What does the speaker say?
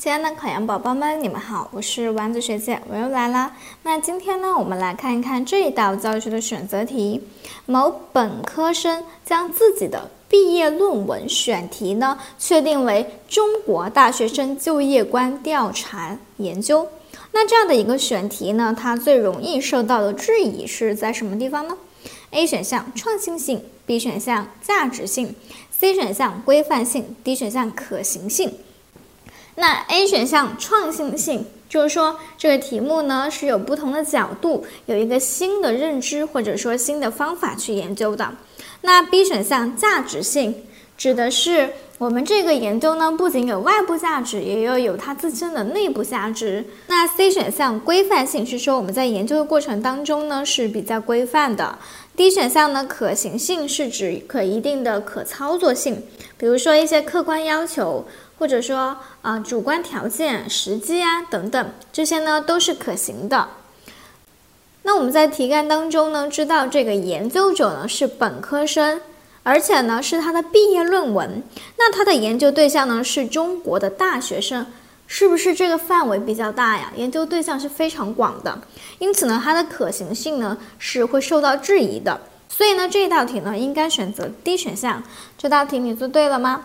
亲爱的考研宝宝们，你们好，我是丸子学姐，我又来啦。那今天呢，我们来看一看这一道教育学的选择题。某本科生将自己的毕业论文选题呢，确定为中国大学生就业观调查研究。那这样的一个选题呢，它最容易受到的质疑是在什么地方呢？A 选项创新性，B 选项价值性，C 选项规范性，D 选项可行性。那 A 选项创新性，就是说这个题目呢是有不同的角度，有一个新的认知或者说新的方法去研究的。那 B 选项价值性，指的是我们这个研究呢不仅有外部价值，也要有它自身的内部价值。那 C 选项规范性是说我们在研究的过程当中呢是比较规范的。D 选项呢可行性是指可一定的可操作性，比如说一些客观要求。或者说啊，主观条件、时机啊等等，这些呢都是可行的。那我们在题干当中呢，知道这个研究者呢是本科生，而且呢是他的毕业论文。那他的研究对象呢是中国的大学生，是不是这个范围比较大呀？研究对象是非常广的，因此呢，它的可行性呢是会受到质疑的。所以呢，这道题呢应该选择 D 选项。这道题你做对了吗？